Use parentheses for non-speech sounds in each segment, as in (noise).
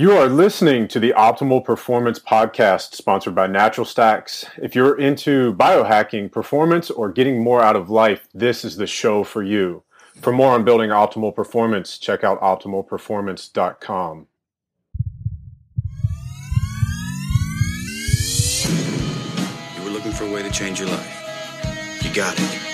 You are listening to the Optimal Performance Podcast, sponsored by Natural Stacks. If you're into biohacking, performance, or getting more out of life, this is the show for you. For more on building optimal performance, check out optimalperformance.com. You were looking for a way to change your life. You got it.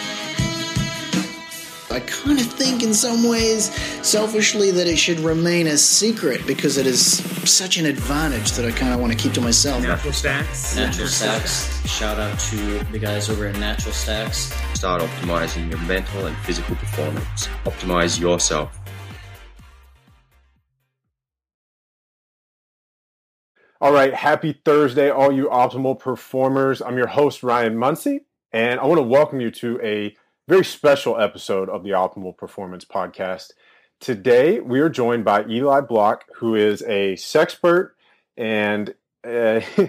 I kind of think, in some ways, selfishly, that it should remain a secret because it is such an advantage that I kind of want to keep to myself. Natural Stacks. Natural Stacks. Shout out to the guys over at Natural Stacks. Start optimizing your mental and physical performance. Optimize yourself. All right, happy Thursday, all you optimal performers. I'm your host, Ryan Munsey, and I want to welcome you to a very special episode of the Optimal Performance Podcast. Today, we are joined by Eli Block, who is a sexpert, and uh, (laughs)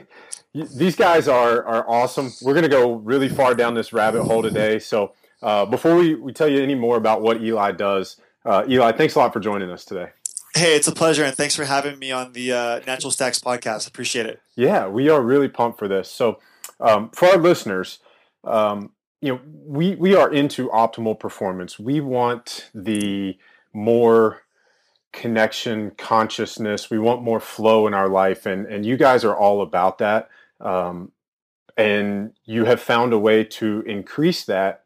these guys are are awesome. We're going to go really far down this rabbit hole today. So, uh, before we, we tell you any more about what Eli does, uh, Eli, thanks a lot for joining us today. Hey, it's a pleasure, and thanks for having me on the uh, Natural Stacks podcast. Appreciate it. Yeah, we are really pumped for this. So, um, for our listeners, um, you know, we we are into optimal performance. We want the more connection, consciousness. We want more flow in our life, and and you guys are all about that. Um, and you have found a way to increase that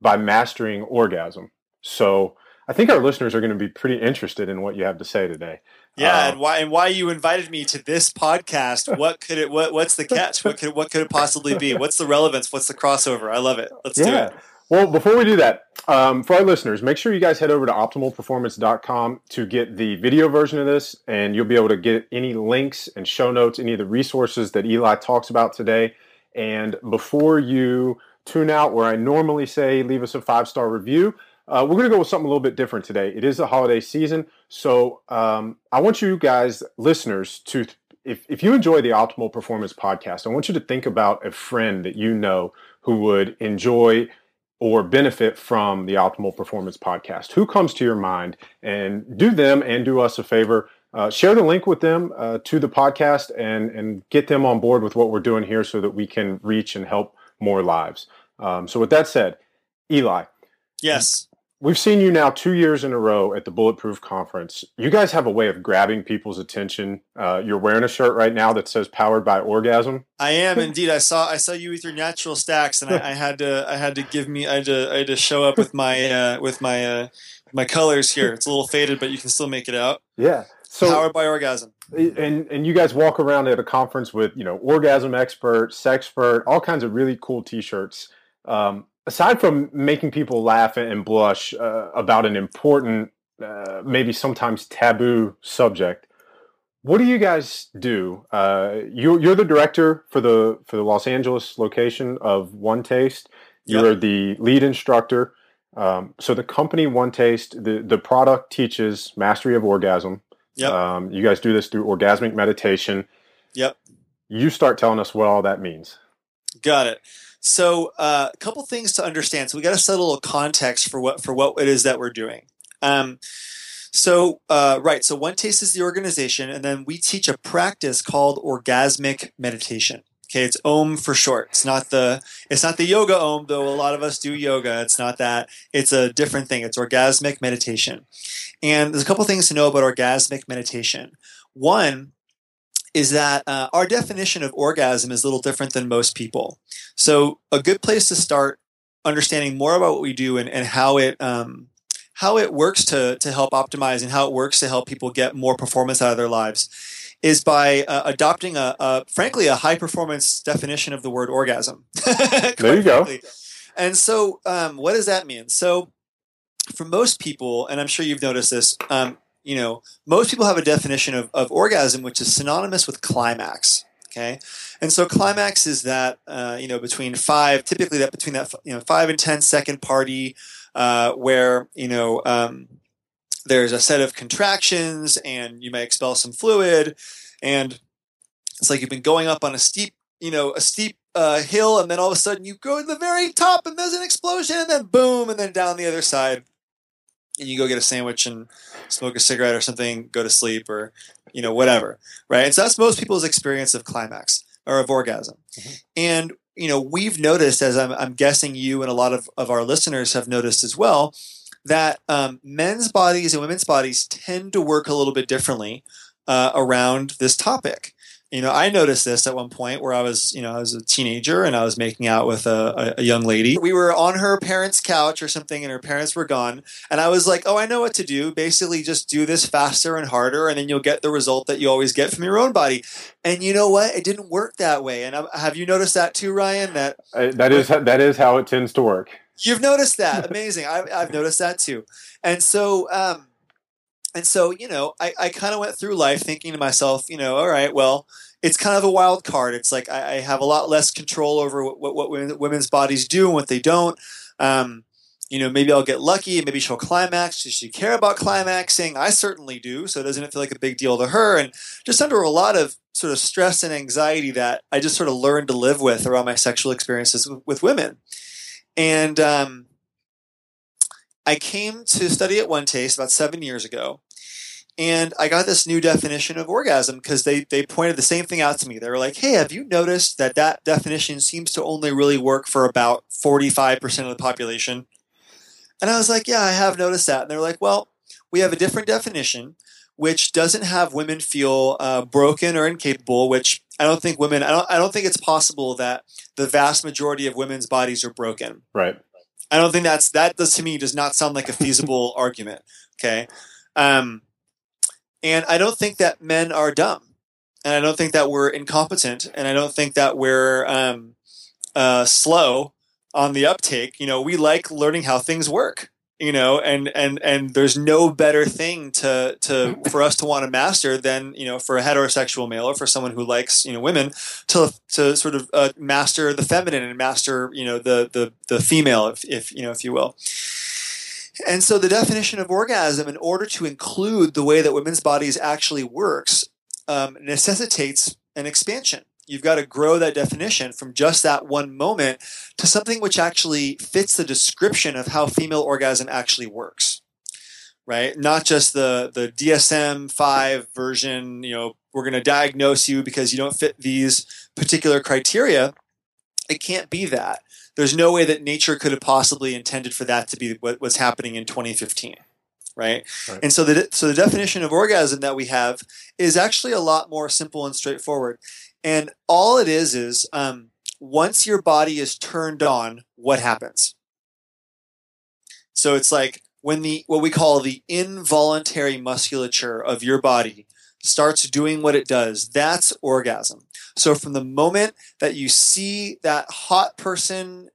by mastering orgasm. So I think our listeners are going to be pretty interested in what you have to say today. Yeah, Uh, and why and why you invited me to this podcast? What could it? What what's the catch? What could what could it possibly be? What's the relevance? What's the crossover? I love it. Let's do yeah. it. Well, before we do that, um, for our listeners, make sure you guys head over to optimalperformance.com to get the video version of this, and you'll be able to get any links and show notes, any of the resources that Eli talks about today. And before you tune out, where I normally say leave us a five star review, uh, we're going to go with something a little bit different today. It is the holiday season, so um, I want you guys, listeners, to if, if you enjoy the Optimal Performance podcast, I want you to think about a friend that you know who would enjoy or benefit from the Optimal Performance podcast. Who comes to your mind? And do them and do us a favor. Uh, share the link with them uh, to the podcast and and get them on board with what we're doing here, so that we can reach and help more lives. Um, so, with that said, Eli, Yes. We've seen you now two years in a row at the Bulletproof Conference. You guys have a way of grabbing people's attention. Uh, you're wearing a shirt right now that says "Powered by Orgasm." I am indeed. I saw I saw you with your natural stacks, and I, (laughs) I had to I had to give me I had to I had to show up with my uh, with my uh, my colors here. It's a little faded, but you can still make it out. Yeah. So Powered by orgasm. and and you guys walk around at a conference with you know orgasm expert, sexpert, all kinds of really cool T-shirts. Um, aside from making people laugh and blush uh, about an important, uh, maybe sometimes taboo subject, what do you guys do? Uh, you, you're the director for the for the Los Angeles location of One Taste. You're the lead instructor. Um, so the company One Taste, the the product teaches mastery of orgasm. Yep. Um, you guys do this through orgasmic meditation. Yep. You start telling us what all that means. Got it. So, uh, a couple things to understand. So, we got to set a little context for what for what it is that we're doing. Um, so, uh, right. So, One Taste is the organization, and then we teach a practice called orgasmic meditation. Okay, it's Om for short. It's not the it's not the yoga Om, though a lot of us do yoga. It's not that. It's a different thing. It's orgasmic meditation. And there's a couple things to know about orgasmic meditation. One is that uh, our definition of orgasm is a little different than most people. So, a good place to start understanding more about what we do and, and how it um, how it works to to help optimize and how it works to help people get more performance out of their lives is by uh, adopting a, a frankly a high performance definition of the word orgasm. (laughs) There you go. frankly. And so, um, what does that mean? So, for most people, and I'm sure you've noticed this, um, you know, most people have a definition of, of orgasm which is synonymous with climax. Okay, and so climax is that uh, you know between five, typically that between that you know five and ten second party uh, where you know um, there's a set of contractions and you may expel some fluid, and it's like you've been going up on a steep you know a steep uh, hill, and then all of a sudden you go to the very top and there's an explosion, and then boom, and then down the other side and you go get a sandwich and smoke a cigarette or something, go to sleep or you know whatever, right? And so that's most people's experience of climax or of orgasm. And you know we've noticed, as I'm, I'm guessing you and a lot of, of our listeners have noticed as well, that um, men's bodies and women's bodies tend to work a little bit differently uh, around this topic. You know, I noticed this at one point where I was, you know, I was a teenager and I was making out with a, a, young lady. We were on her parents' couch or something, and her parents were gone. And I was like, "Oh, I know what to do. Basically, just do this faster and harder, and then you'll get the result that you always get from your own body." And you know what? It didn't work that way. And I, have you noticed that too, Ryan? That Uh, that is that is how it tends to work. You've noticed that. Amazing. I've, I've noticed that too. And so, um, and so, you know, I, I kind of went through life thinking to myself, you know, all right, well, it's kind of a wild card. It's like I, I have a lot less control over what, what, what women's bodies do and what they don't. Um, you know, maybe I'll get lucky. Maybe she'll climax. Does she care about climaxing? I certainly do. So doesn't it feel like a big deal to her? And just under a lot of sort of stress and anxiety that I just sort of learned to live with around my sexual experiences with, with women. And um, I came to study at One Taste about seven years ago. And I got this new definition of orgasm because they, they pointed the same thing out to me. They were like, hey, have you noticed that that definition seems to only really work for about 45% of the population? And I was like, yeah, I have noticed that. And they're like, well, we have a different definition which doesn't have women feel uh, broken or incapable. Which I don't think women. I don't. I don't think it's possible that the vast majority of women's bodies are broken. Right. I don't think that's that. Does to me does not sound like a feasible (laughs) argument. Okay, um, and I don't think that men are dumb, and I don't think that we're incompetent, and I don't think that we're um, uh, slow on the uptake. You know, we like learning how things work you know and and and there's no better thing to to (laughs) for us to want to master than you know for a heterosexual male or for someone who likes you know women to to sort of uh, master the feminine and master you know the the the female if if you know if you will and so the definition of orgasm in order to include the way that women's bodies actually works um, necessitates an expansion You've got to grow that definition from just that one moment to something which actually fits the description of how female orgasm actually works. Right? Not just the the DSM 5 version, you know, we're going to diagnose you because you don't fit these particular criteria. It can't be that. There's no way that nature could have possibly intended for that to be what was happening in 2015 right? right? And so the so the definition of orgasm that we have is actually a lot more simple and straightforward. And all it is is um, once your body is turned on, what happens? So it's like when the what we call the involuntary musculature of your body starts doing what it does, that's orgasm. So from the moment that you see that hot person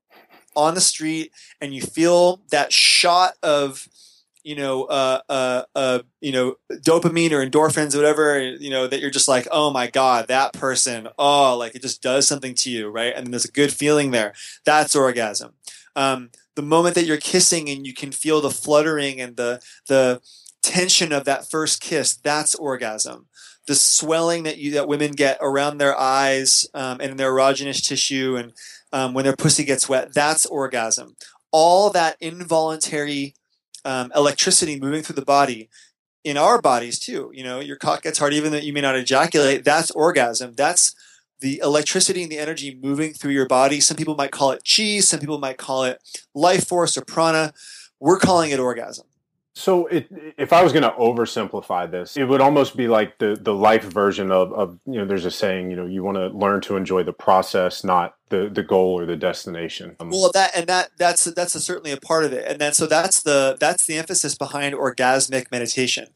on the street and you feel that shot of you know, uh, uh, uh, you know, dopamine or endorphins, or whatever, you know, that you're just like, oh my god, that person, oh, like it just does something to you, right? And then there's a good feeling there. That's orgasm. Um, the moment that you're kissing and you can feel the fluttering and the the tension of that first kiss, that's orgasm. The swelling that you that women get around their eyes um, and their erogenous tissue, and um, when their pussy gets wet, that's orgasm. All that involuntary um, electricity moving through the body in our bodies too. You know, your cock gets hard even though you may not ejaculate. That's orgasm. That's the electricity and the energy moving through your body. Some people might call it chi. Some people might call it life force or prana. We're calling it orgasm. So, it, if I was going to oversimplify this, it would almost be like the the life version of, of you know. There's a saying, you know, you want to learn to enjoy the process, not the the goal or the destination. Um, well, that and that that's that's a, certainly a part of it, and then so that's the that's the emphasis behind orgasmic meditation.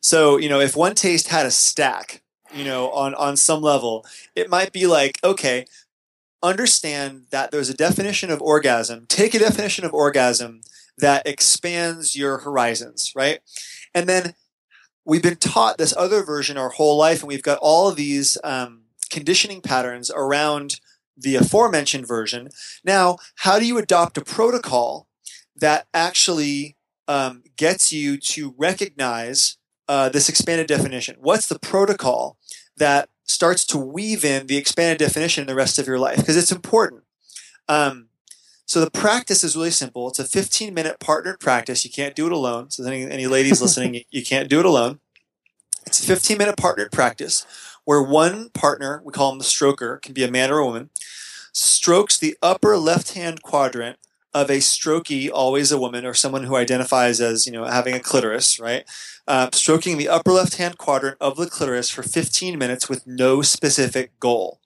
So, you know, if one taste had a stack, you know, on on some level, it might be like, okay, understand that there's a definition of orgasm. Take a definition of orgasm that expands your horizons, right? And then we've been taught this other version our whole life, and we've got all of these um, conditioning patterns around the aforementioned version. Now, how do you adopt a protocol that actually um, gets you to recognize uh, this expanded definition? What's the protocol that starts to weave in the expanded definition in the rest of your life? Because it's important. Um, so the practice is really simple. It's a 15 minute partnered practice. You can't do it alone. So any, any ladies listening, (laughs) you, can't do it alone. It's a 15 minute partnered practice where one partner, we call him the stroker, can be a man or a woman, strokes the upper left hand quadrant of a strokey, always a woman or someone who identifies as you know having a clitoris, right? Uh, stroking the upper left hand quadrant of the clitoris for 15 minutes with no specific goal.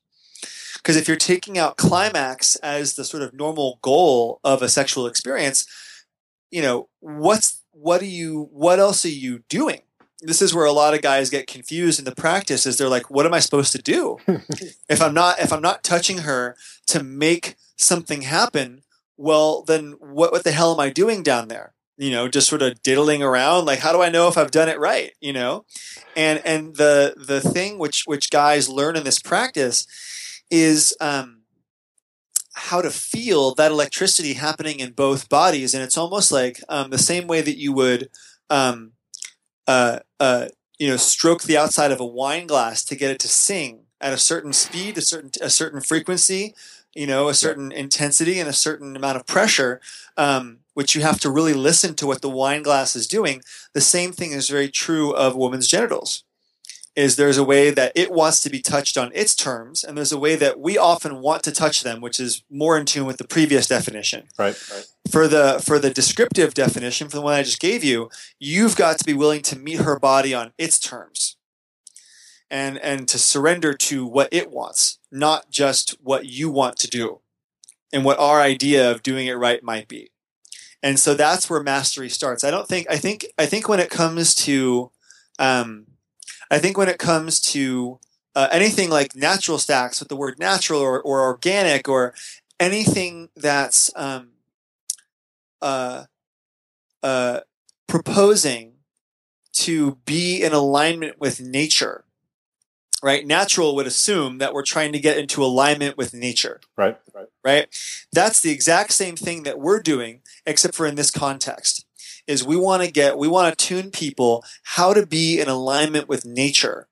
Because if you're taking out climax as the sort of normal goal of a sexual experience, you know what's what are you what else are you doing? This is where a lot of guys get confused in the practice. Is they're like, what am I supposed to do (laughs) if I'm not if I'm not touching her to make something happen? Well, then what what the hell am I doing down there? you know just sort of diddling around like how do i know if i've done it right you know and and the the thing which which guys learn in this practice is um how to feel that electricity happening in both bodies and it's almost like um, the same way that you would um, uh, uh, you know stroke the outside of a wine glass to get it to sing at a certain speed a certain a certain frequency you know a certain intensity and a certain amount of pressure um, which you have to really listen to what the wine glass is doing. The same thing is very true of women's genitals. Is there's a way that it wants to be touched on its terms, and there's a way that we often want to touch them, which is more in tune with the previous definition. Right. Right. For the for the descriptive definition, for the one I just gave you, you've got to be willing to meet her body on its terms. And and to surrender to what it wants, not just what you want to do and what our idea of doing it right might be and so that's where mastery starts i don't think i think i think when it comes to um, i think when it comes to uh, anything like natural stacks with the word natural or, or organic or anything that's um, uh, uh, proposing to be in alignment with nature right natural would assume that we're trying to get into alignment with nature Right. Right. right that's the exact same thing that we're doing except for in this context is we want to get we want to tune people how to be in alignment with nature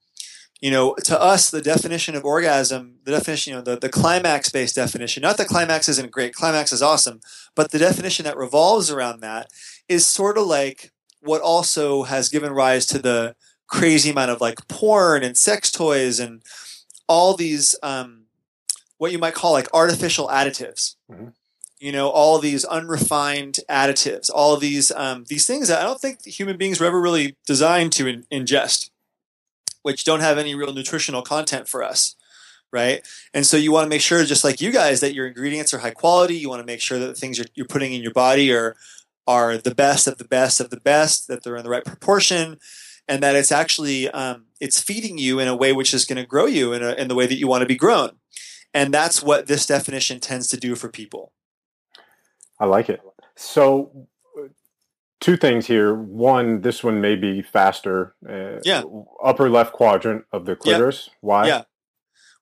you know to us the definition of orgasm the definition you know the, the climax based definition not that climax isn't great climax is awesome but the definition that revolves around that is sort of like what also has given rise to the crazy amount of like porn and sex toys and all these um, what you might call like artificial additives Mhm. You know all these unrefined additives all these um, these things that i don't think human beings were ever really designed to in- ingest which don't have any real nutritional content for us right? And so you want to make sure just like you guys that your ingredients are high quality. You want to make sure that the things you're, you're putting in your body are are the best of the best of the best that they're in the right proportion and that it's actually um, it's feeding you in a way which is going to grow you in, a, in the way that you want to be grown. And that's what this definition tends to do for people I like it. So, two things here. One, this one may be faster. Uh, Yeah. Upper left quadrant of the clitoris. Why? Yeah.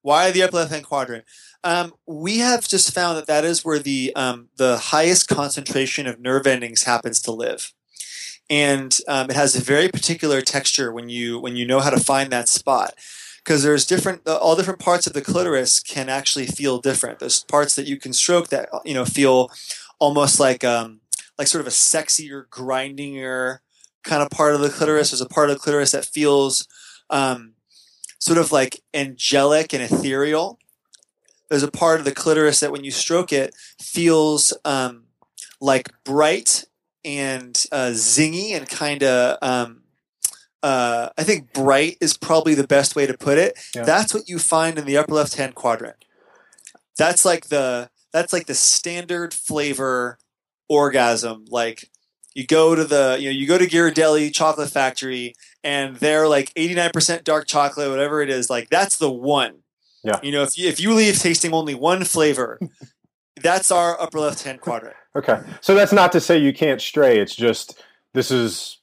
why the upper left hand quadrant um, we have just found that that is where the um, the highest concentration of nerve endings happens to live and um, it has a very particular texture when you when you know how to find that spot because there's different all different parts of the clitoris can actually feel different there's parts that you can stroke that you know feel almost like um like sort of a sexier grindier kind of part of the clitoris. There's a part of the clitoris that feels um, sort of like angelic and ethereal. There's a part of the clitoris that when you stroke it feels um, like bright and uh, zingy and kind of um, uh, i think bright is probably the best way to put it. Yeah. that's what you find in the upper left hand quadrant. That's like the that's like the standard flavor orgasm like you go to the you know you go to Ghirardelli chocolate factory and they're like 89% dark chocolate whatever it is like that's the one Yeah. you know if you if you leave tasting only one flavor (laughs) that's our upper left hand quadrant Okay. So that's not to say you can't stray. It's just this is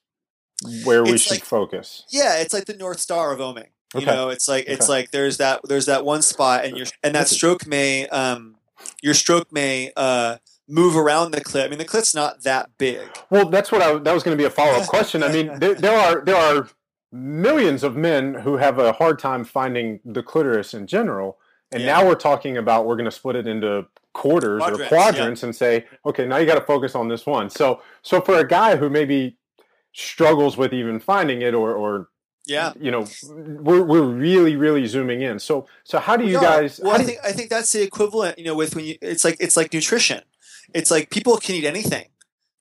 where we It's should like- focus. yeah it's like the north star of oming you Okay. know it's like it's Okay. like there's that there's that one spot and your and that stroke may um your stroke may uh move around the clit i mean the clit's not that big Well, that's what I that was going to be a follow up question. I mean, (laughs) there, there are there are millions of men who have a hard time finding the clitoris in general, and Yeah. now we're talking about we're going to split it into quarters Quadrants, or quadrants and say, okay, now you got to focus on this one. So, so for a guy who maybe struggles with even finding it or, or Yeah. you know, we're, we're really, really zooming in. So, so how do you guys, Well, I think I think that's the equivalent. You know, with when you, it's like it's like nutrition. It's like people can eat anything.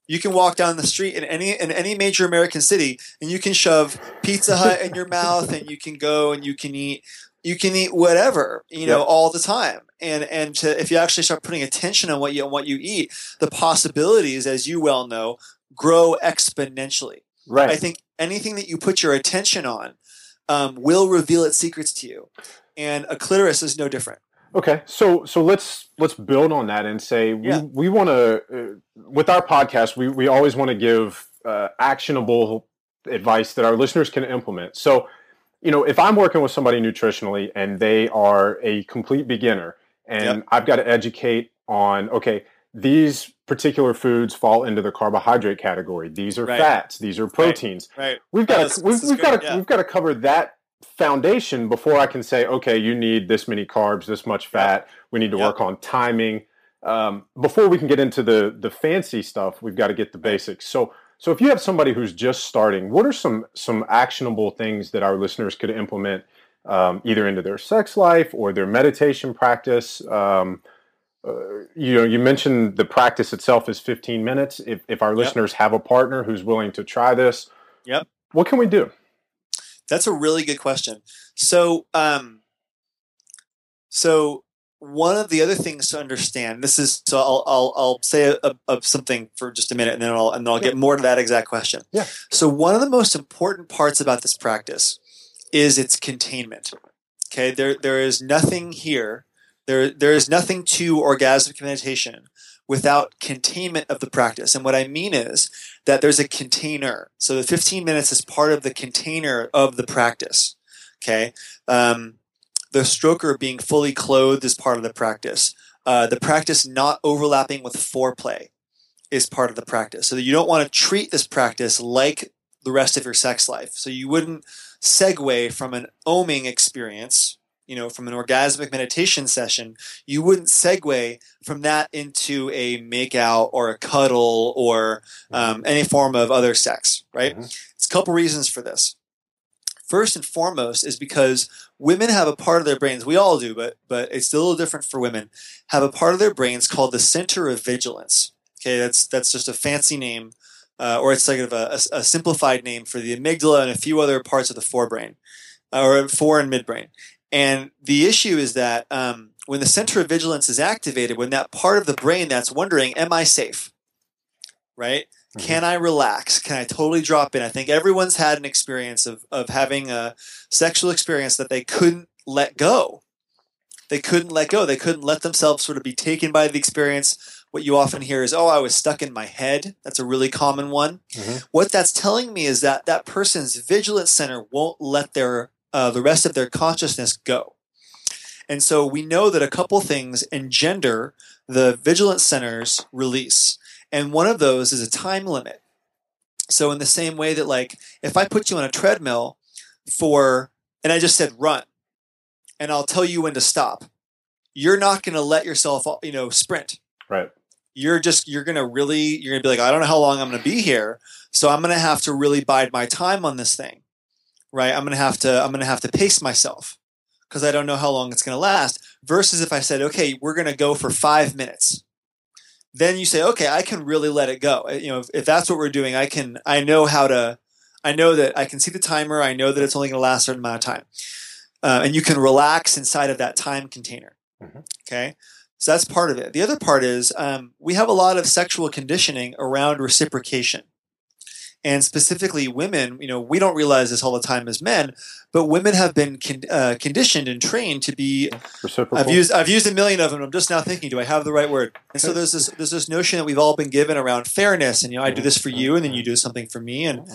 You can walk down the street in any in any major American city, and you can shove Pizza Hut in your mouth, and you can go and you can eat you can eat whatever you know Yep. all the time. And and to, if you actually start putting attention on what you on what you eat, the possibilities, as you well know, grow exponentially. right. I think anything that you put your attention on um, will reveal its secrets to you, and a clitoris is no different. Okay, so so let's let's build on that and say we, Yeah. we want to uh, with our podcast we we always want to give uh, actionable advice that our listeners can implement. So, you know, if I'm working with somebody nutritionally and they are a complete beginner and Yep. I've got to educate on okay, these particular foods fall into the carbohydrate category. These are Right. fats, these are proteins Right. we've got This- to we've, we've got to yeah. we've got to cover that foundation before I can say okay you need this many carbs this much fat we need to Yep. work on timing um, before we can get into the the fancy stuff we've got to get the basics so so if you have somebody who's just starting what are some some actionable things that our listeners could implement um, either into their sex life or their meditation practice um, uh, you know you mentioned the practice itself is 15 minutes if, if our Yep. listeners have a partner who's willing to try this Yep. what can we do That's a really good question. So, um, so one of the other things to understand. This is so. I'll I'll, I'll say a, a something for just a minute, and then I'll and then I'll get more to that exact question. Yeah. So one of the most important parts about this practice is its containment. Okay. There there is nothing here. There there is nothing to orgasmic meditation without containment of the practice. And what I mean is that there's a container. So the 15 minutes is part of the container of the practice. Okay. Um, the stroker being fully clothed is part of the practice. Uh, the practice not overlapping with foreplay is part of the practice. So you don't want to treat this practice like the rest of your sex life. So you wouldn't segue from an oming experience, you know, from an orgasmic meditation session, you wouldn't segue from that into a makeout or a cuddle or um, any form of other sex, right? Mhm. It's a couple reasons for this. First and foremost is because women have a part of their brains, we all do, but but it's a little different for women, have a part of their brains called the center of vigilance. Okay, that's that's just a fancy name, uh, or it's like a, a, a simplified name for the amygdala and a few other parts of the forebrain, uh, or fore and midbrain. And the issue is that um, when the center of vigilance is activated, when that part of the brain that's wondering, "Am I safe?" Right? Mhm. Can I relax? Can I totally drop in? I think everyone's had an experience of of having a sexual experience that they couldn't let go. They couldn't let go. They couldn't let themselves sort of be taken by the experience. What you often hear is, "Oh, I was stuck in my head." That's a really common one. Mhm. What that's telling me is that that person's vigilance center won't let their uh, the rest of their consciousness go. And so we know that a couple things engender the vigilance center's release. And one of those is a time limit. So in the same way that like if I put you on a treadmill for and I just said run and I'll tell you when to stop. You're not going to let yourself, you know, sprint. right You're just you're going to really you're going to be like I don't know how long I'm going to be here, so I'm going to have to really bide my time on this thing. Right? I'm going to have to I'm going to have to pace myself because I don't know how long it's going to last versus if I said, "Okay, we're going to go for 5 minutes." Then you say, "Okay, I can really let it go." You know, if, if that's what we're doing, I can I know how to I know that I can see the timer, I know that it's only going to last a certain amount of time. Uh, and you can relax inside of that time container. Mhm. Okay? So that's part of it. The other part is um, we have a lot of sexual conditioning around reciprocation. And specifically, women, you know, we don't realize this all the time as men, but women have been con- uh, conditioned and trained to be reciprocal I've used I've used a million of them. I'm just now thinking, do I have the right word? And so there's this there's this notion that we've all been given around fairness, and you know, I do this for you, and then you do something for me. And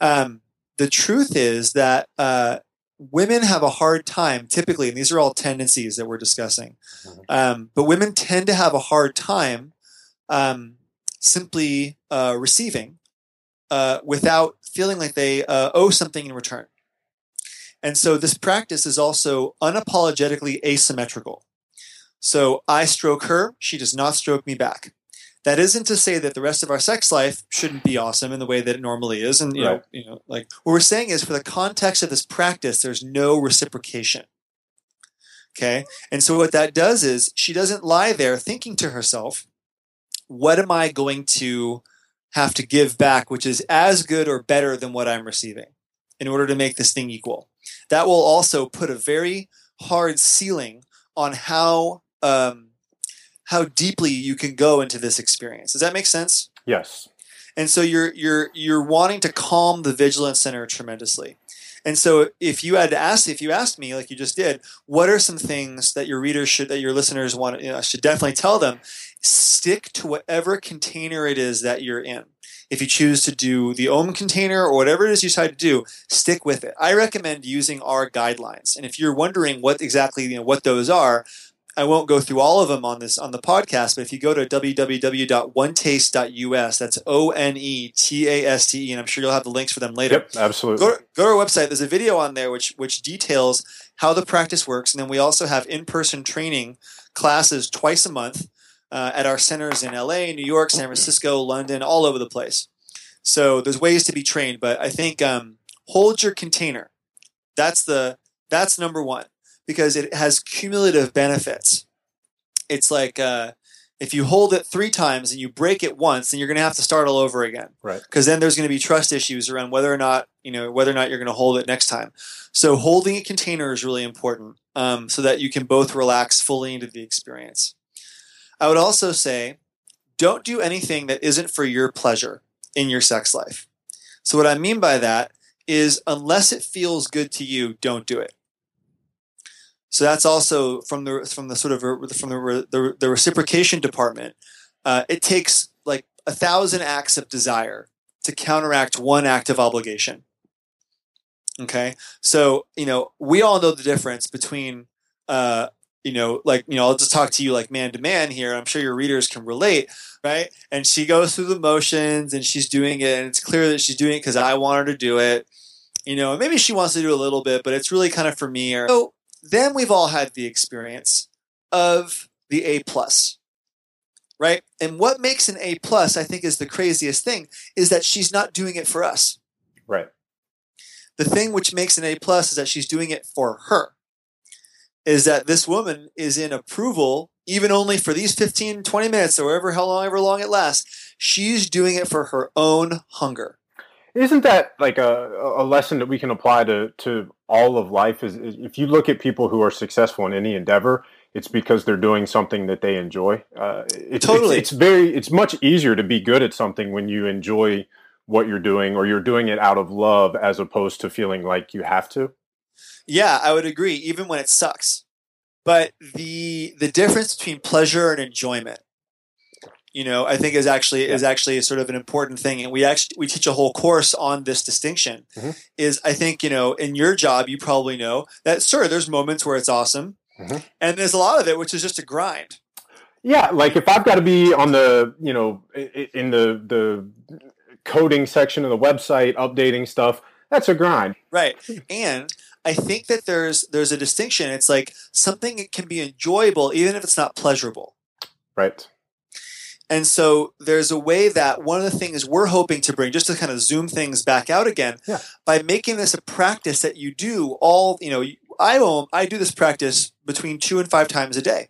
um, the truth is that uh, women have a hard time typically, and these are all tendencies that we're discussing. Um, but women tend to have a hard time um, simply uh, receiving uh, without feeling like they uh, owe something in return. And so this practice is also unapologetically asymmetrical. So I stroke her, she does not stroke me back. That isn't to say that the rest of our sex life shouldn't be awesome in the way that it normally is. And you know, you know, like what we're saying is for the context of this practice, there's no reciprocation. Okay. And so what that does is she doesn't lie there thinking to herself, what am I going to have to give back, which is as good or better than what I'm receiving in order to make this thing equal? That will also put a very hard ceiling on how um, how deeply you can go into this experience. Does that make sense? Yes. And so you're you're you're wanting to calm the vigilance center tremendously. And so if you had to ask if you asked me like you just did, what are some things that your readers should that your listeners want you know, should definitely tell them, stick to whatever container it is that you're in. If you choose to do the OM container or whatever it is you decide to do, stick with it. I recommend using our guidelines. And if you're wondering what exactly you know what those are, I won't go through all of them on this on the podcast, but if you go to www.onetaste.us, that's O N E T A S T E, and I'm sure you'll have the links for them later. Yep. Absolutely. Go, go to our website. There's a video on there which which details how the practice works, and then we also have in-person training classes twice a month uh, at our centers in LA, New York, San Francisco, London, all over the place. So there's ways to be trained, but I think um, hold your container. That's the that's number one because it has cumulative benefits. It's like uh, if you hold it three times and you break it once, then you're going to have to start all over again Right. because then there's going to be trust issues around whether or not you know whether or not you're going to hold it next time. So holding a container is really important um, so that you can both relax fully into the experience. I would also say, don't do anything that isn't for your pleasure in your sex life. So what I mean by that is unless it feels good to you, don't do it. So that's also from the from the sort of from the the, the reciprocation department. Uh, it takes like a thousand acts of desire to counteract one act of obligation. Okay, so you know we all know the difference between uh, you know like you know I'll just talk to you like man to man here. I'm sure your readers can relate, right? And she goes through the motions and she's doing it, and it's clear that she's doing it because I want her to do it. You know, maybe she wants to do a little bit, but it's really kind of for me. Or, so then we've all had the experience of the A plus, right? And what makes an A plus, I think, is the craziest thing is that she's not doing it for us. Right. The thing which makes an A plus is that she's doing it for her. Is that this woman is in approval, even only for these 15, 20 minutes or whatever, however long it lasts. She's doing it for her own hunger. Isn't that like a, a lesson that we can apply to, to all of life? Is, is if you look at people who are successful in any endeavor, it's because they're doing something that they enjoy. Uh, it's, Totally. it's, it's very it's much easier to be good at something when you enjoy what you're doing or you're doing it out of love as opposed to feeling like you have to. Yeah, I would agree, even when it sucks. But the the difference between pleasure and enjoyment, you know, I think is actually is actually sort of an important thing. And we actually we teach a whole course on this distinction. Mhm. Is I think, you know, in your job you probably know that sure, there's moments where it's awesome. Mhm. And there's a lot of it which is just a grind. Yeah, like if I've got to be on the, you know, in the the coding section of the website, updating stuff, that's a grind. Right. And I think that there's there's a distinction. It's like something can be enjoyable even if it's not pleasurable. Right. And so there's a way that one of the things we're hoping to bring, just to kind of zoom things back out again, Yeah. by making this a practice that you do all, you know, I own, I do this practice between two and five times a day.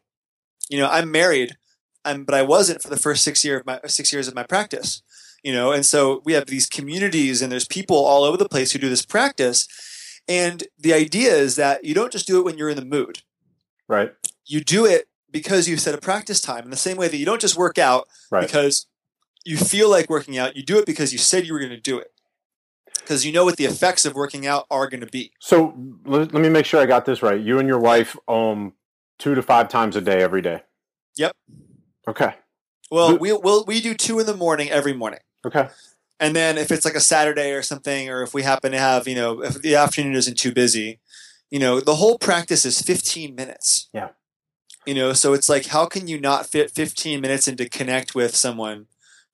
You know, I'm married, I'm, but I wasn't for the first six year of my six years of my practice. You know, and so we have these communities and there's people all over the place who do this practice. And the idea is that you don't just do it when you're in the mood Right. you do it because you set a practice time in the same way that you don't just work out Right. because you feel like working out you do it because you said you were going to do it because you know what the effects of working out are going to be So let, let me make sure I got this right. You and your wife um two to five times a day every day. Yep. Okay. well we we'll, we do two in the morning every morning Okay. And then if it's like a saturday or something or if we happen to have you know if the afternoon isn't too busy you know the whole practice is 15 minutes Yeah. you know so it's like how can you not fit 15 minutes into connect with someone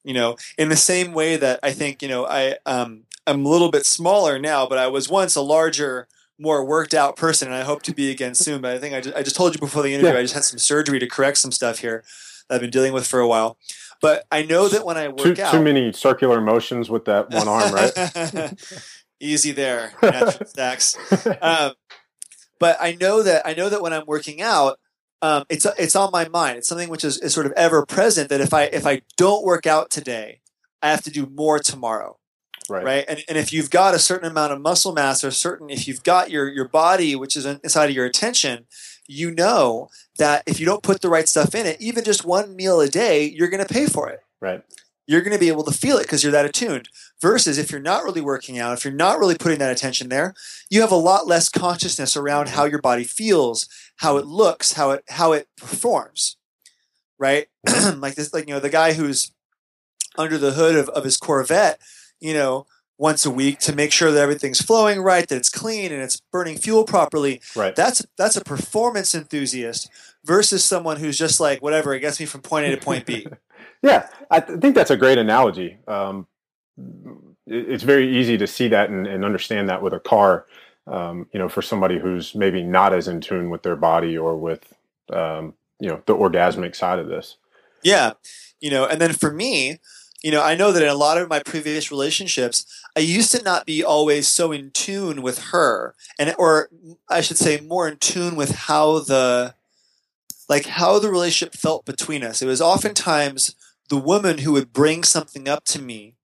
you know in the same way that i think you know i um i'm a little bit smaller now but i was once a larger more worked out person, and I hope to be again soon. But I think I just, I just told you before the interview, Yeah. I just had some surgery to correct some stuff here that I've been dealing with for a while. But I know that when I work Too, out, too many circular motions with that one arm, right? (laughs) Easy there, stacks. Um, but I know that I know that when I'm working out, um, it's it's on my mind. It's something which is, is sort of ever present. That if I if I don't work out today, I have to do more tomorrow right. right and, and if you've got a certain amount of muscle mass or certain if you've got your your body which is inside of your attention you know that if you don't put the right stuff in it even just one meal a day you're going to pay for it. Right. you're going to be able to feel it because you're that attuned. Versus if you're not really working out if you're not really putting that attention there you have a lot less consciousness around how your body feels how it looks how it how it performs. Right? (clears throat) Like this like you know the guy who's under the hood of, of his corvette you know once a week to make sure that everything's flowing right that it's clean and it's burning fuel properly Right. that's that's a performance enthusiast versus someone who's just like whatever it gets me from point a to point b (laughs) Yeah, I th- think that's a great analogy. Um, it- it's very easy to see that and, and understand that with a car. Um, you know, for somebody who's maybe not as in tune with their body or with um, you know the orgasmic side of this. Yeah. You know, and then for me, you know, I know that in a lot of my previous relationships, I used to not be always so in tune with her and or I should say more in tune with how the like how the relationship felt between us. It was oftentimes the woman who would bring something up to me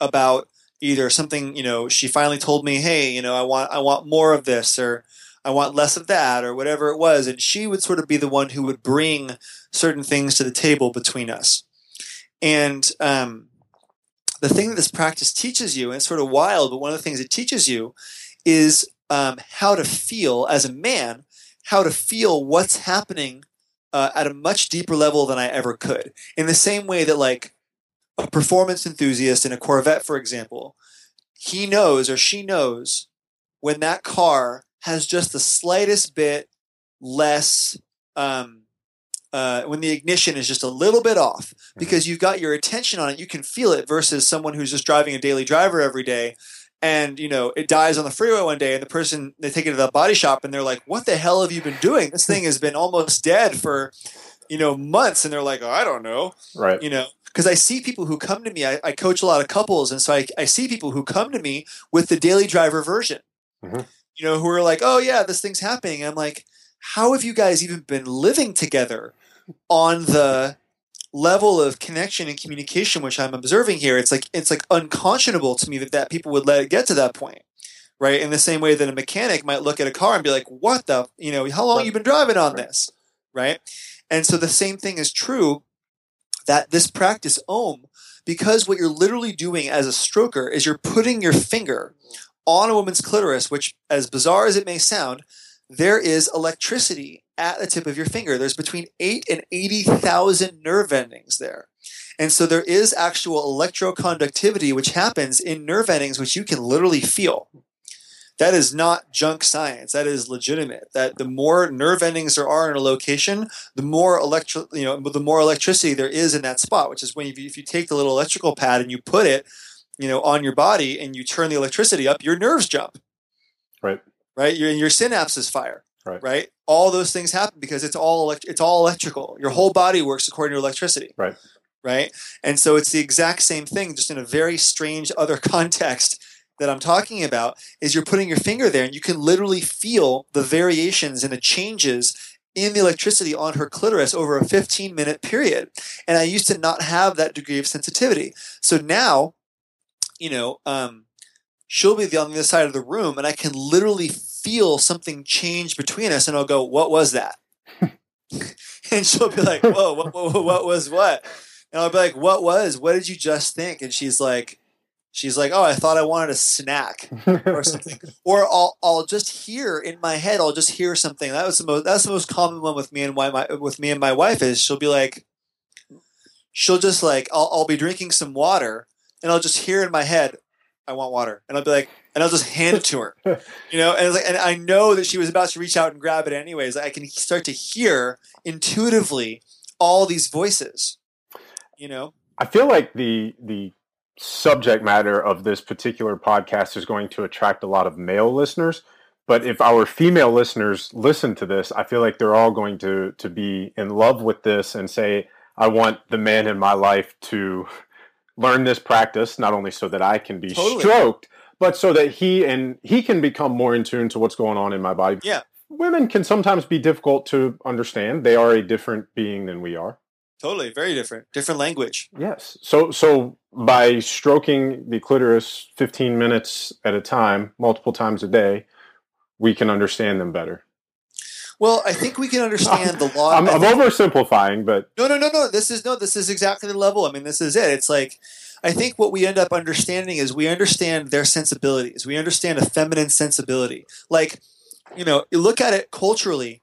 about either something, you know, she finally told me, "Hey, you know, I want I want more of this or I want less of that or whatever it was." And she would sort of be the one who would bring certain things to the table between us. And um, the thing that this practice teaches you, and it's sort of wild, but one of the things it teaches you is um, how to feel as a man, how to feel what's happening uh, at a much deeper level than I ever could. In the same way that, like, a performance enthusiast in a Corvette, for example, he knows or she knows when that car has just the slightest bit less um, uh, when the ignition is just a little bit off because you've got your attention on it you can feel it versus someone who's just driving a daily driver every day and you know it dies on the freeway one day and the person they take it to the body shop and they're like what the hell have you been doing? This thing has been almost dead for you know months and they're like oh, i don't know. Right. you know because i see people who come to me I, I coach a lot of couples and so I, I see people who come to me with the daily driver version. Mhm. you know who are like oh yeah this thing's happening. I'm like how have you guys even been living together on the level of connection and communication which i'm observing here? It's like it's like unconscionable to me that that people would let it get to that point right? In the same way that a mechanic might look at a car and be like what the you know how long you been driving on Right. this? Right? And so the same thing is true that this practice om because what you're literally doing as a stroker is you're putting your finger on a woman's clitoris which as bizarre as it may sound there is electricity at the tip of your finger. There's between 8 and 80,000 nerve endings there. And so there is actual electroconductivity which happens in nerve endings which you can literally feel. That is not junk science. That is legitimate that the more nerve endings there are in a location the more electro you know the more electricity there is in that spot which is when you, if you take the little electrical pad and you put it you know on your body and you turn the electricity up your nerves jump. Right. Right your, your synapses fire Right. right all those things happen because it's all elect- it's all electrical your whole body works according to electricity Right. right and so it's the exact same thing just in a very strange other (laughs) context that I'm talking about is you're putting your finger there and you can literally feel the variations and the changes in the electricity on her clitoris over a 15 minute period. And I used to not have that degree of sensitivity. So now, you know, um, she'll be on the other side of the room and I can literally feel something change between us and I'll go, what was that? (laughs) and she'll be like, whoa, what, what, what was what? And I'll be like, what was? What did you just think? And she's like, she's like, oh, I thought I wanted a snack or something. (laughs) or I'll I'll just hear in my head, I'll just hear something. That was the most that's the most common one with me and my, my with me and my wife is she'll be like she'll just like I'll I'll be drinking some water and I'll just hear in my head, I want water. And I'll be like and I'll just hand it to her. (laughs) You know, and it's like and I know that she was about to reach out and grab it anyways. I can start to hear intuitively all these voices. You know? I feel like the the subject matter of this particular podcast is going to attract a lot of male listeners but if our female listeners listen to this, I feel like they're all going to to be in love with this and say, "I want the man in my life to (laughs) learn this practice, not only so that I can be Totally. stroked, but so that he and he can become more in tune to what's going on in my body." Yeah. Women can sometimes be difficult to understand. They are a different being than we are. Totally, very different, different language. Yes. So so by stroking the clitoris 15 minutes at a time, multiple times a day, we can understand them better. Well, I think we can understand the law. (laughs) I'm, I'm oversimplifying, but No, no, no, no. This is no. This is exactly the level. I mean, this is it. It's like I think what we end up understanding is we understand their sensibilities. We understand a feminine sensibility. Like, you know, you look at it culturally.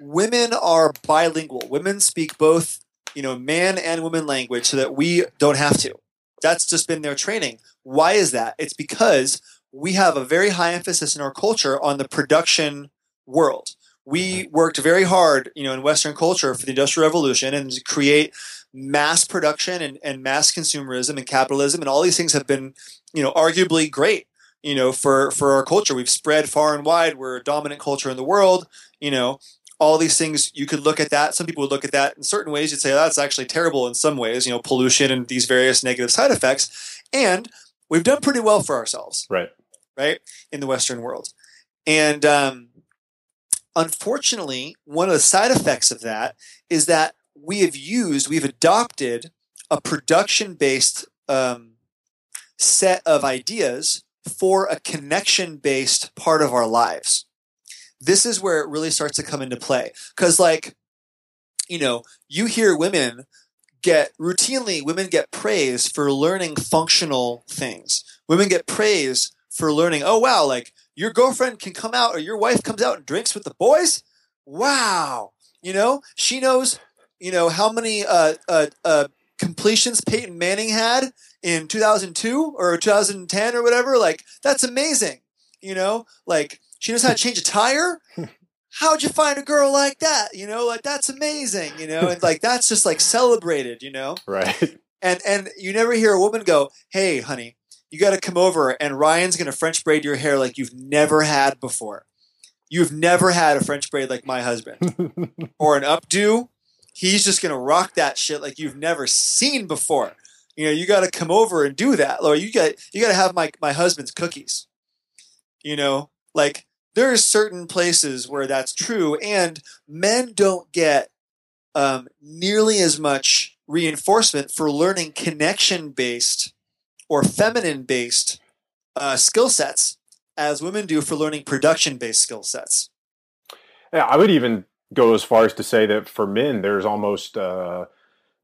Women are bilingual. Women speak both, you know, man and woman language, so that we don't have to. That's just been their training. Why is that? It's because we have a very high emphasis in our culture on the production world we worked very hard, you know, in Western culture for the Industrial Revolution and to create mass production and, and mass consumerism and capitalism and all these things have been, you know, arguably great, you know, for for our culture. We've spread far and wide. We're a dominant culture in the world, you know. All these things you could look at that. Some people would look at that in certain ways. You'd say "Oh, that's actually terrible in some ways, you know, pollution and these various negative side effects. And we've done pretty well for ourselves right. right in the western world and um, unfortunately one of the side effects of that is that we have used we've adopted a production based um, set of ideas for a connection based part of our lives. This is where it really starts to come into play. Because like you know you hear women get routinely women get praise for learning functional things. Women get praise for learning oh wow like your girlfriend can come out or your wife comes out and drinks with the boys? Wow. You know she knows you know how many uh, uh, uh, completions peyton manning had in 2002 or 2010 or whatever. Like that's amazing. You know like she knows how to change a tire? (laughs) How'd you find a girl like that? You know like that's amazing you know and like that's just like celebrated you know? (laughs) Right. and and you never hear a woman go, "Hey, honey, you got to come over and Ryan's going to French braid your hair like you've never had before. You've never had a French braid like my husband (laughs) or an updo. He's just going to rock that shit like you've never seen before. You know, you got to come over and do that. Or you got you got to have my my husband's cookies. You know, like there are certain places where that's true, and men don't get um, nearly as much reinforcement for learning connection based or feminine based uh, skill sets as women do for learning production based skill sets. Yeah, I would even go as far as to say that for men, there's almost uh,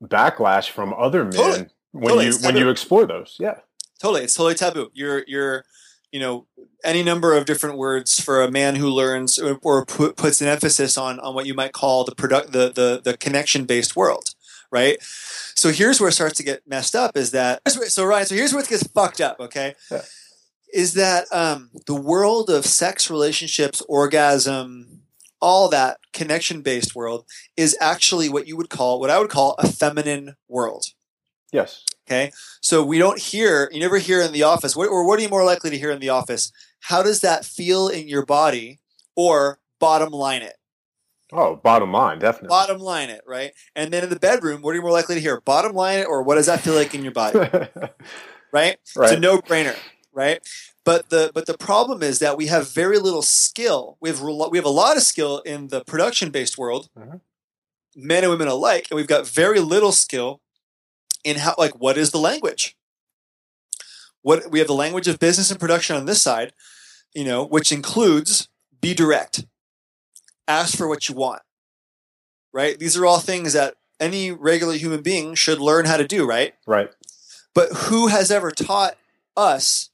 backlash from other men Totally. when Totally, you when you explore those. Yeah. Totally, it's totally taboo. You're you're you know any number of different words for a man who learns or, or pu- puts an emphasis on on what you might call the product the the, the connection based world, right? So here's where it starts to get messed up. Is that so Ryan? So here's where it gets fucked up. Okay, Yeah. is that um, the world of sex, relationships, orgasm, all that connection based world is actually what you would call what I would call a feminine world. Yes. Okay. So we don't hear, you never hear in the office, what, or what are you more likely to hear in the office? How does that feel in your body? Or bottom line it. Oh, bottom line, definitely. Bottom line it, right? And then in the bedroom, what are you more likely to hear? Bottom line it, or what does that feel like in your body? (laughs) Right? It's a no brainer, right? But the but the problem is that we have very little skill. We have we have a lot of skill in the production based world, Mhm. men and women alike, and we've got very little skill in how like what is the language. What we have the language of business and production on this side, you know, which includes be direct, ask for what you want, right? These are all things that any regular human being should learn how to do, right? right. But who has ever taught us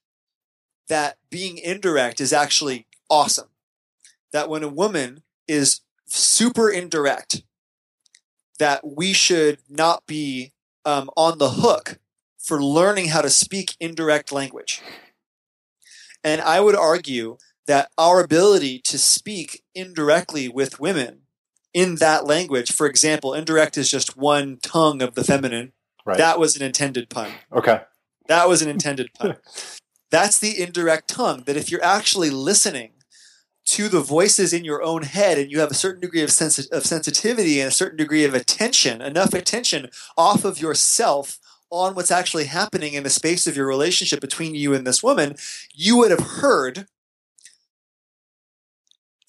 that being indirect is actually awesome? That when a woman is super indirect, that we should not be um, on the hook for learning how to speak indirect language. And I would argue that our ability to speak indirectly with women in that language, for example, indirect is just one tongue of the feminine. Right. That was an intended pun. okay. That was an intended pun. (laughs) That's the indirect tongue. That if you're actually listening, to the voices in your own head and you have a certain degree of, sensi- of sensitivity and a certain degree of attention, enough attention off of yourself on what's actually happening in the space of your relationship between you and this woman, you would have heard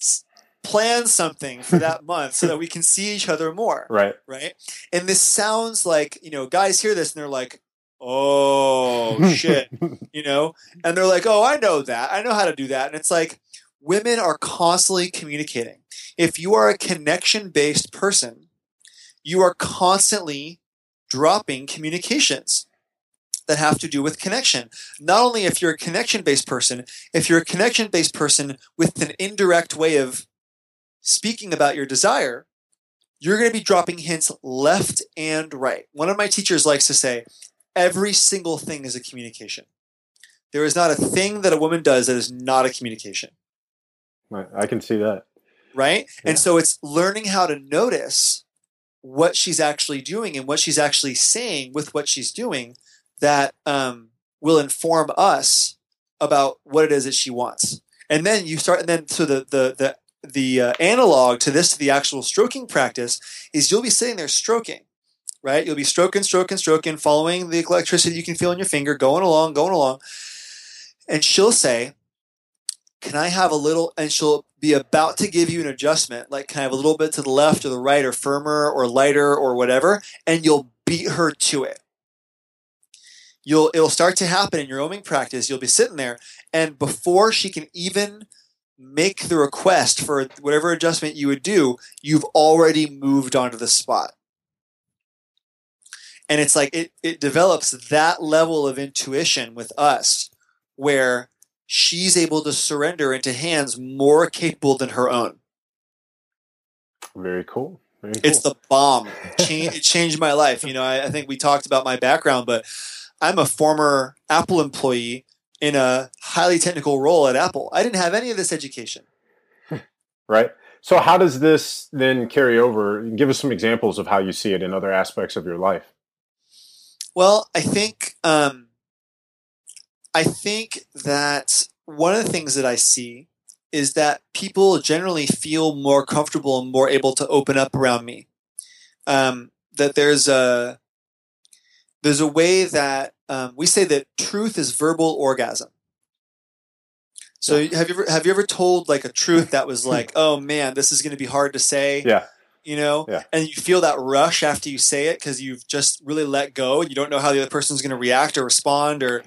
s- plan something for that month so that we can see each other more (laughs) Right. right? And this sounds like, you know, guys hear this and they're like, oh shit, (laughs) you know? And they're like, oh, I know that. I know how to do that. And it's like, women are constantly communicating. If you are a connection based person, you are constantly dropping communications that have to do with connection. Not only if you're a connection based person, if you're a connection based person with an indirect way of speaking about your desire, you're going to be dropping hints left and right. One of my teachers likes to say, every single thing is a communication. There is not a thing that a woman does that is not a communication, I I can see that. right? Yeah. And so it's learning how to notice what she's actually doing and what she's actually saying with what she's doing that um, will inform us about what it is that she wants. And then you start, and then so the the the the uh, analog to this to the actual stroking practice is you'll be sitting there stroking, right? You'll be stroking, stroking, stroking, following the electricity you can feel in your finger, going along, going along, and she'll say, "Can I have a little?" And she'll be about to give you an adjustment, like, kind of a little bit to the left or the right, or firmer or lighter or whatever?" And you'll beat her to it you'll it'll start to happen in your oming practice. You'll be sitting there, and before she can even make the request for whatever adjustment you would do, you've already moved onto the spot. And it's like it it develops that level of intuition with us where she's able to surrender into hands more capable than her own. Very cool. Very cool. It's the bomb. (laughs) It changed my life. You know, I, I think we talked about my background, but I'm a former Apple employee in a highly technical role at Apple. I didn't have any of this education. (laughs) right. So how does this then carry over? Give us some examples of how you see it in other aspects of your life. Well, I think um, I think that one of the things that I see is that people generally feel more comfortable and more able to open up around me. Um, that there's a there's a way that um, we say that truth is verbal orgasm. So have you ever have you ever told like a truth that was (laughs) like, oh man, this is going to be hard to say, Yeah. you know, Yeah. and you feel that rush after you say it because you've just really let go and you don't know how the other person's going to react or respond or,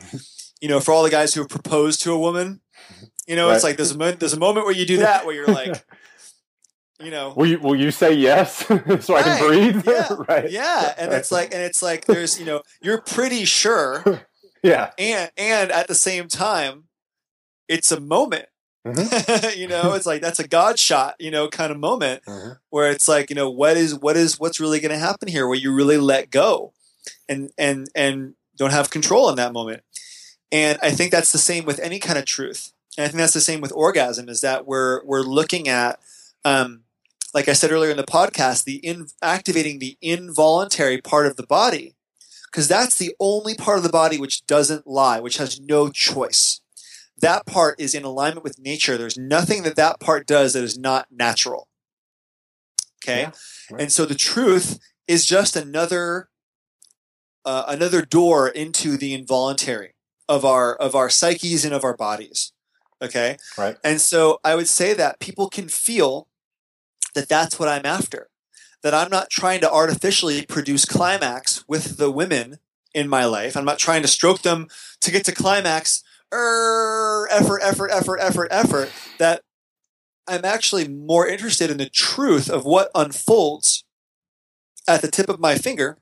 you know, for all the guys who have proposed to a woman, (laughs) you know, it's like there's a there's a moment where you do that where you're like, (laughs) you know, Will you will you say yes (laughs) so I can breathe? Yeah. (laughs) right. yeah, and it's like and it's like there's you know you're pretty sure (laughs) Yeah. and and at the same time it's a moment Mm-hmm. you know it's like that's a god shot you know kind of moment Mhm. where it's like you know what is what is what's really going to happen here where you really let go and and and don't have control in that moment and i think that's the same with any kind of truth and i think that's the same with orgasm is that we're we're looking at um like i said earlier in the podcast the in activating the involuntary part of the body because that's the only part of the body which doesn't lie which has no choice. That part is in alignment with nature. There's nothing that that part does that is not natural. Okay? Yeah, right. and so the truth is just another uh, another door into the involuntary of our of our psyches and of our bodies. Okay? Right. and so i would say that people can feel that that's what i'm after. That i'm not trying to artificially produce climax with the women in my life. I'm not trying to stroke them to get to climax. Er, effort effort effort effort effort. That i'm actually more interested in the truth of what unfolds at the tip of my finger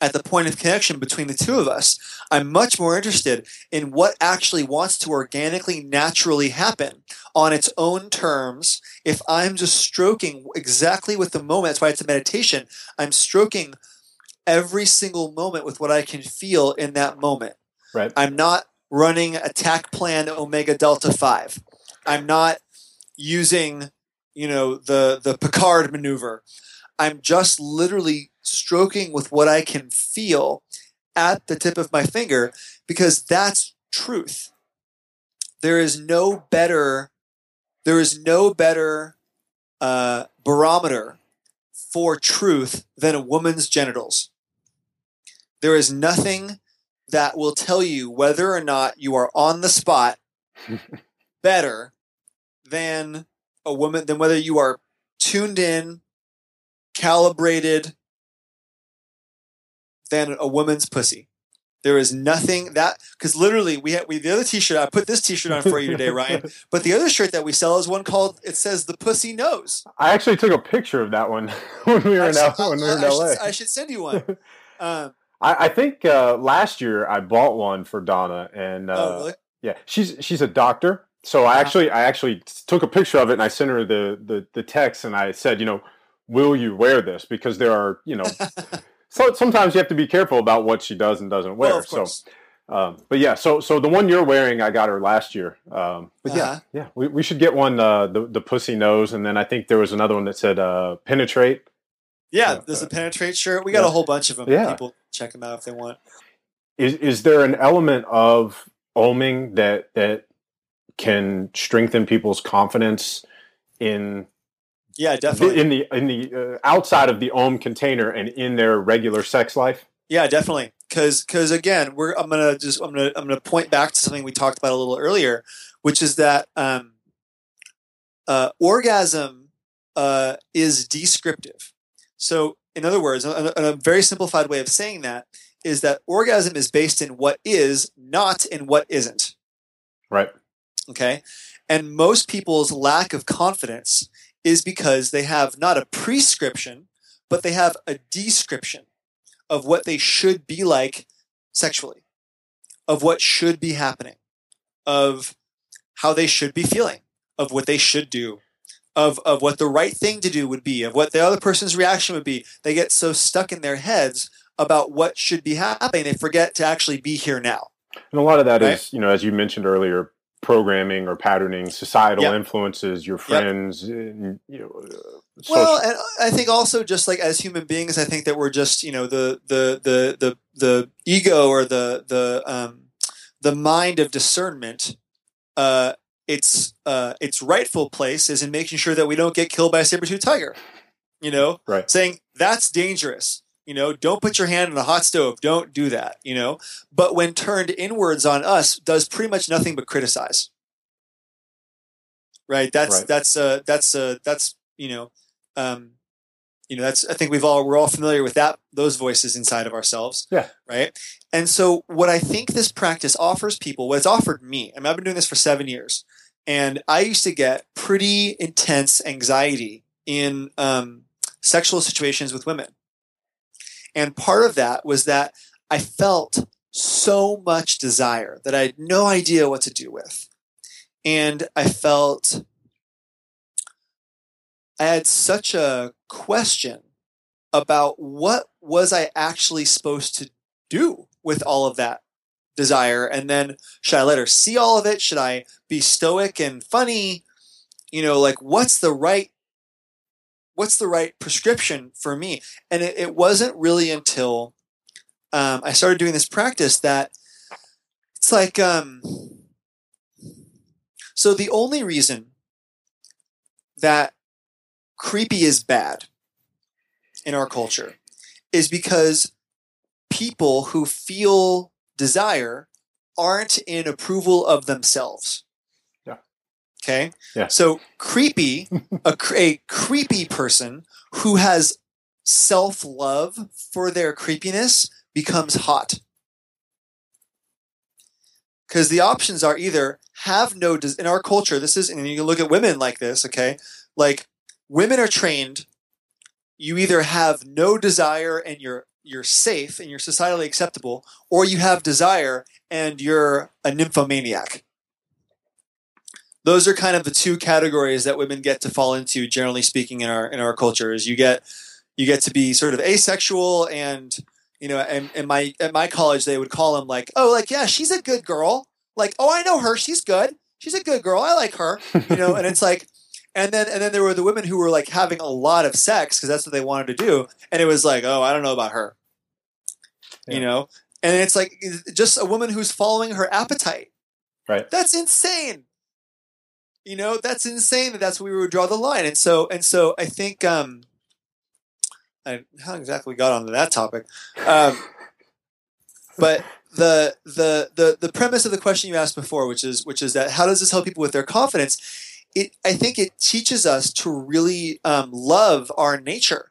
at the point of connection between the two of us. I'm much more interested in what actually wants to organically, naturally happen on its own terms. If I'm just stroking exactly with the moment, that's why it's a meditation. I'm stroking every single moment with what I can feel in that moment. Right. I'm not running attack plan Omega Delta 5. I'm not using, you know, the the Picard maneuver. I'm just literally stroking with what I can feel at the tip of my finger because that's truth. There is no better there is no better uh, barometer for truth than a woman's genitals. There is nothing that will tell you whether or not you are on the spot (laughs) better than a woman than whether you are tuned in, calibrated than a woman's pussy. There is nothing that because literally we had we the other T-shirt. I put this T-shirt on for you today, (laughs) Ryan. But the other shirt that we sell is one called. It says the pussy knows. I actually took a picture of that one (laughs) when we were I in, should, L- when we were in I LA. should, I should send you one. (laughs) Um, I, I think uh, last year I bought one for Donna, and uh, oh, really? yeah, she's she's a doctor. So I Uh-huh. actually I actually took a picture of it and I sent her the the the text and I said, you know, will you wear this? Because there are you know, (laughs) so sometimes you have to be careful about what she does and doesn't wear. Well, of so, um, but yeah, so so the one you're wearing, I got her last year. Um, but Uh-huh. yeah, yeah, we, we should get one uh, the the pussy knows, and then I think there was another one that said uh, penetrate. yeah, there's uh, a penetrate shirt. We got yeah. a whole bunch of them. Yeah. People check them out if they want. is is there an element of oming that that can strengthen people's confidence in Yeah, definitely. in the in the uh, outside of the om container and in their regular sex life Yeah, definitely. Because because again, we're I'm gonna just I'm gonna I'm gonna point back to something we talked about a little earlier, which is that um, uh, orgasm uh, is descriptive. So, in other words, a, a a very simplified way of saying that is that orgasm is based in what is, not in what isn't. right Okay. And most people's lack of confidence is because they have not a prescription, but they have a description of what they should be like sexually, of what should be happening, of how they should be feeling, of what they should do, of, of what the right thing to do would be, of what the other person's reaction would be. They get so stuck in their heads about what should be happening, they forget to actually be here now. and a lot of that is Right. you know as you mentioned earlier programming or patterning societal Yep. influences your friends and, you know uh, Well, and I think also just like as human beings, I think that we're just you know the the the the the ego or the the um, the mind of discernment. Uh, its uh, its rightful place is in making sure that we don't get killed by a saber tooth tiger. You know, Right. saying that's dangerous. You know, don't put your hand on a hot stove. Don't do that. You know, but when turned inwards on us, does pretty much nothing but criticize. Right. That's Right. that's uh that's uh that's you know um you know that's i think we've all we're all familiar with that those voices inside of ourselves Yeah. right and so what i think this practice offers people what it's offered me i mean i've been doing this for seven years and i used to get pretty intense anxiety in um, sexual situations with women and part of that was that i felt so much desire that i had no idea what to do with. And i felt I had such a question about what was I actually supposed to do with all of that desire? And then should I let her see all of it? Should I be stoic and funny? You know like what's the right what's the right prescription for me and it, it wasn't really until um, I started doing this practice that it's like um, so the only reason that creepy is bad in our culture is because people who feel desire aren't in approval of themselves. Okay. Yeah. So creepy, a, a creepy person who has self love for their creepiness becomes hot. Because the options are either have no, des- in our culture, this is, and you can look at women like this, okay? Like women are trained you either have no desire and you're you're safe and you're societally acceptable or you have desire and you're a nymphomaniac those are kind of the two categories that women get to fall into generally speaking in our in our culture is you get you get to be sort of asexual and you know and, and my at my college they would call them like oh like yeah she's a good girl. Like oh i know her. She's good. She's a good girl. I like her. You know and it's like and then and then there were the women who were like having a lot of sex because that's what they wanted to do and it was like oh i don't know about her. You know? And it's like just a woman who's following her appetite. Right. that's insane you know, that's insane that that's where we would draw the line. And so, and so I think, um, I, how exactly we got onto that topic. Um, but the, the, the, the premise of the question you asked before, which is, which is that how does this help people with their confidence? It, I think it teaches us to really um, love our nature.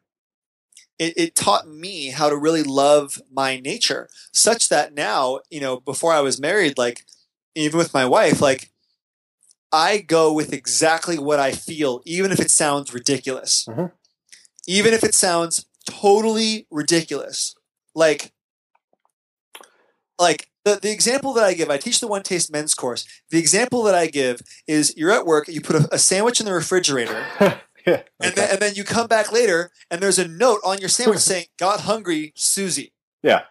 It, it taught me how to really love my nature, such that now, you know, before I was married, like even with my wife, like I go with exactly what I feel, even if it sounds ridiculous. Mhm. Even if it sounds totally ridiculous. Like, like the, the example that I give, I teach the One Taste Men's course. The example that I give is you're at work, you put a, a sandwich in the refrigerator, (laughs) yeah. and, then, and then you come back later, and there's a note on your sandwich (laughs) saying, Got hungry, Susie. yeah.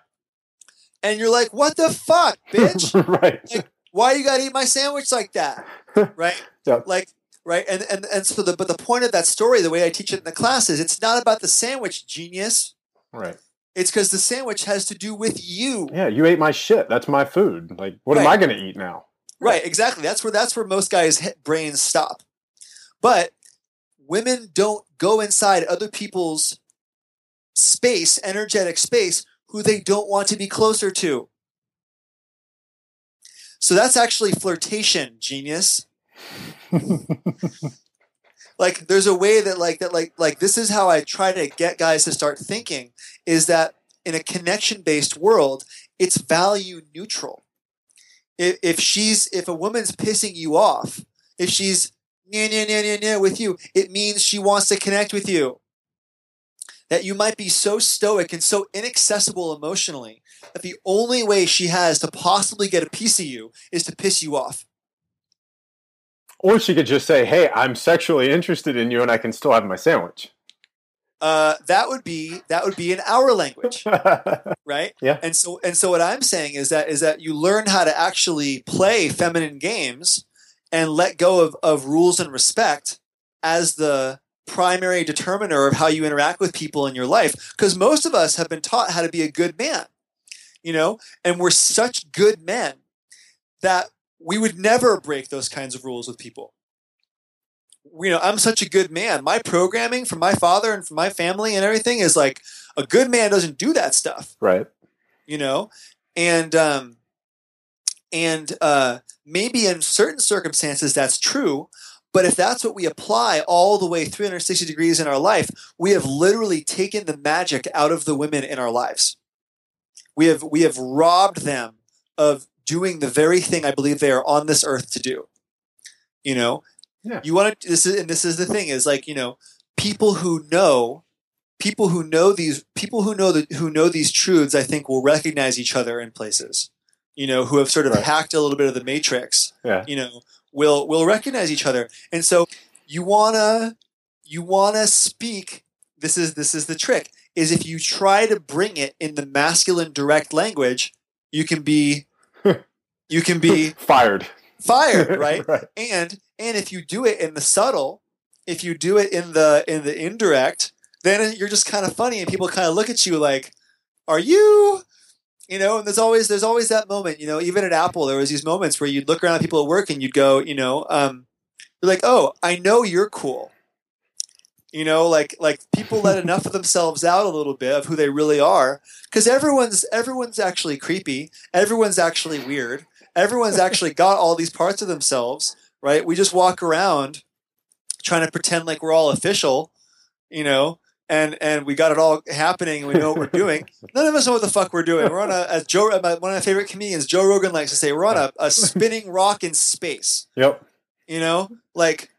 And you're like, What the fuck, (laughs) bitch? right. Why you gotta eat my sandwich like that (laughs) right Yeah. like right and, and and so the but the point of that story the way i teach it in the class is it's not about the sandwich genius Right. it's because the sandwich has to do with you Yeah, you ate my shit. That's my food. Like, what am I going to eat now? right exactly that's where that's where most guys brains stop but women don't go inside other people's space energetic space who they don't want to be closer to so that's actually flirtation genius. (laughs) Like there's a way that like that like like this is how i try to get guys to start thinking is that in a connection based world it's value neutral. If, if she's if a woman's pissing you off if she's yeah, yeah, yeah, yeah, yeah, with you it means she wants to connect with you. That you might be so stoic and so inaccessible emotionally that the only way she has to possibly get a piece of you is to piss you off Or she could just say, "Hey, I'm sexually interested in you, and I can still have my sandwich." uh, that would be that would be in our language (laughs) right Yeah. and so and so what i'm saying is that is that you learn how to actually play feminine games and let go of, of rules and respect as the primary determiner of how you interact with people in your life because most of us have been taught how to be a good man you know? And we're such good men that we would never break those kinds of rules with people. You know i'm such a good man. My programming from my father and from my family and everything is like a good man doesn't do that stuff. Right. you know? And um and uh maybe in certain circumstances that's true but if that's what we apply all the way 360 degrees in our life we have literally taken the magic out of the women in our lives we have we have robbed them of doing the very thing i believe they are on this earth to do you know Yeah. you want to this is and this is the thing is like you know people who know people who know these people who know that who know these truths i think will recognize each other in places you know who have sort of Right. hacked a little bit of the matrix Yeah. you know will will recognize each other and so you wanna you wanna speak this is this is the trick is if you try to bring it in the masculine direct language you can be (laughs) you can be Fired. fired (laughs) right right. and and if you do it in the subtle if you do it in the in the indirect then you're just kind of funny and people kind of look at you like are you you know and there's always there's always that moment you know even at apple there was these moments where you'd look around at people at work and you'd go you know um you're like oh i know you're cool you know like like people let (laughs) enough of themselves out a little bit of who they really are because everyone's everyone's actually creepy everyone's actually weird everyone's actually (laughs) got all these parts of themselves right? We just walk around trying to pretend like we're all official you know and and we got it all happening and we know what we're doing. (laughs) None of us know what the fuck we're doing. We're on a as joe one of my favorite comedians joe rogan likes to say we're on a, a spinning rock in space. Yep. you know like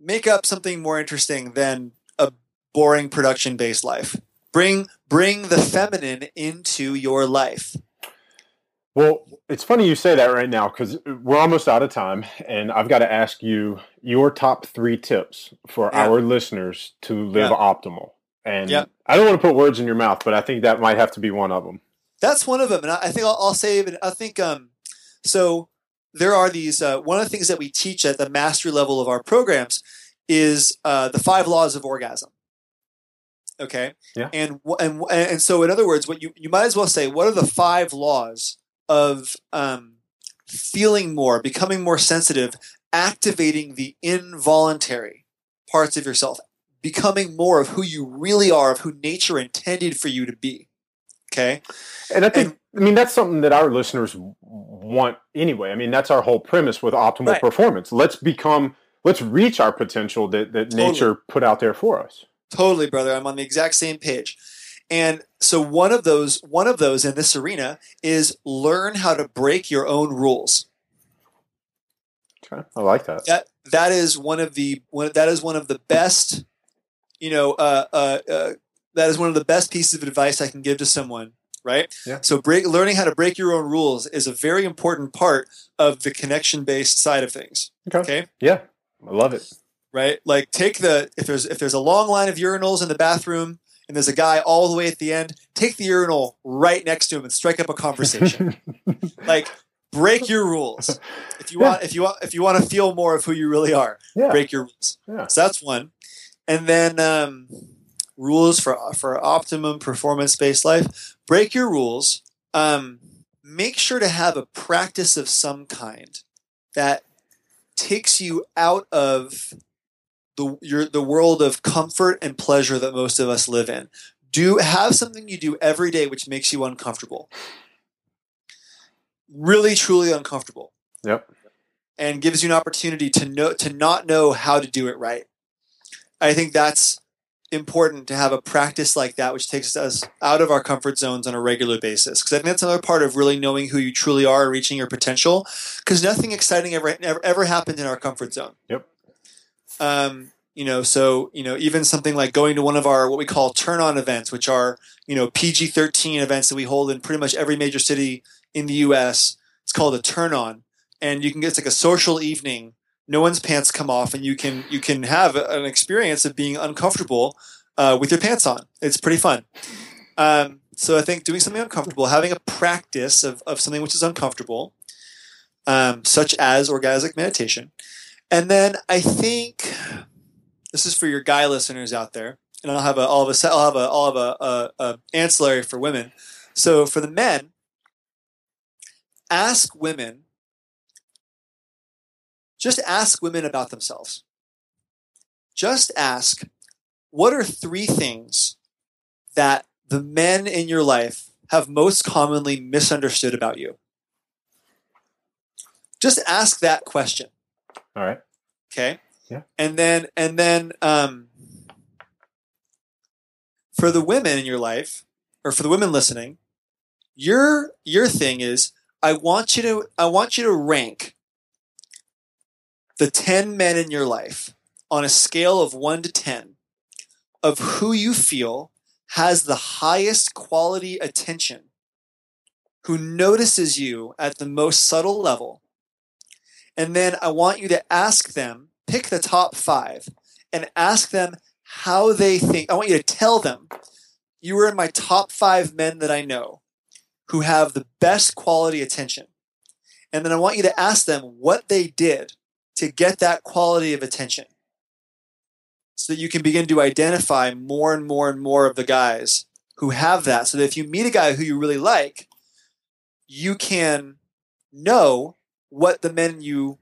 make up something more interesting than a boring production based life bring bring the feminine into your life Well, it's funny you say that right now because we're almost out of time, and I've got to ask you your top three tips for Yeah. our listeners to live Yeah. optimal. And Yeah. I don't want to put words in your mouth, but I think that might have to be one of them. that's one of them and i, think I'll, I'll say i think um so there are these uh, one of the things that we teach at the mastery level of our programs is uh, the five laws of orgasm okay Yeah. and and and so in other words what you you might as well say what are the five laws of um feeling more, becoming more sensitive, activating the involuntary parts of yourself, becoming more of who you really are, of who nature intended for you to be. Okay. And I think, I mean, that's something that our listeners want anyway. I mean, that's our whole premise with optimal Right. performance. Let's become, let's reach our potential that, that Totally. nature put out there for us. Totally, brother. I'm on the exact same page. And so one of those one of those in this arena is learn how to break your own rules. Okay. I like that. That that is one of the one that is one of the best, you know, uh, uh, uh, that is one of the best pieces of advice I can give to someone. Right. Yeah. So break learning how to break your own rules is a very important part of the connection based side of things. Okay. Okay. Yeah. I love it. right? Like take the if there's if there's a long line of urinals in the bathroom and there's a guy all the way at the end, take the urinal right next to him and strike up a conversation. (laughs) like break your rules. If you want if you want if you want to feel more of who you really are, Yeah. break your rules. Yeah. So that's one. And then um, rules for for optimum performance based life. Break your rules. Um, make sure to have a practice of some kind that takes you out of the your the world of comfort and pleasure that most of us live in. Do have something you do every day which makes you uncomfortable. Really truly uncomfortable Yep. and gives you an opportunity to know to not know how to do it right. I think that's important to have a practice like that, which takes us out of our comfort zones on a regular basis. Because I think that's another part of really knowing who you truly are and reaching your potential. Because nothing exciting ever ever, ever happened in our comfort zone. Yep. Um, you know, so you know, even something like going to one of our what we call turn-on events, which are you know PG-13 events that we hold in pretty much every major city in the U.S. It's called a turn-on, and you can get it's like a social evening. No one's pants come off, and you can you can have an experience of being uncomfortable uh, with your pants on. It's pretty fun. Um, so I think doing something uncomfortable, having a practice of, of something which is uncomfortable, um, such as orgasmic meditation, and then I think this is for your guy listeners out there, and I'll have a I'll a I'll have a I'll a, a, a ancillary for women. So for the men, ask women. Just ask women about themselves. Just ask, what are three things that the men in your life have most commonly misunderstood about you? Just ask that question. All right. Okay. Yeah. And then and then um, for the women in your life, or for the women listening, your your thing is I want you to I want you to rank the ten men in your life on a scale of one to ten of who you feel has the highest quality attention, who notices you at the most subtle level. And then I want you to ask them, pick the top five, and ask them how they think. I want you to tell them, you are in my top five men that I know who have the best quality attention. And then I want you to ask them what they did to get that quality of attention so that you can begin to identify more and more and more of the guys who have that. So that if you meet a guy who you really like, you can know what the men you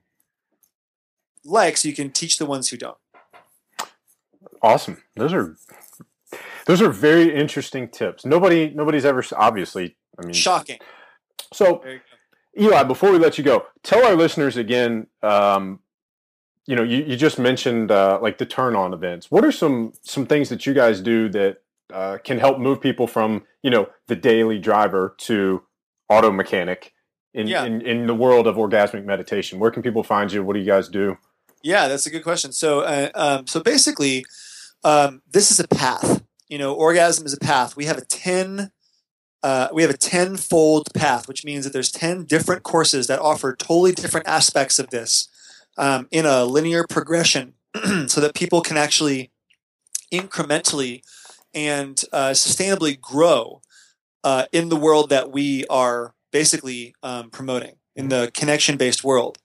like so you can teach the ones who don't. Awesome. Those are those are very interesting tips. Nobody nobody's ever obviously. I mean, Shocking. so There you go. Eli, before we let you go, tell our listeners again. Um, you know, you, you just mentioned uh, like the turn on events. What are some some things that you guys do that uh, can help move people from you know the daily driver to auto mechanic in, Yeah. in in the world of orgasmic meditation? Where can people find you? What do you guys do? Yeah, that's a good question. So, uh, um, so basically, um, this is a path. You know, orgasm is a path. We have a ten, uh, we have a tenfold path, which means that there's ten different courses that offer totally different aspects of this um, in a linear progression, (clears throat) so that people can actually incrementally and uh, sustainably grow uh, in the world that we are basically um, promoting in the connection-based world.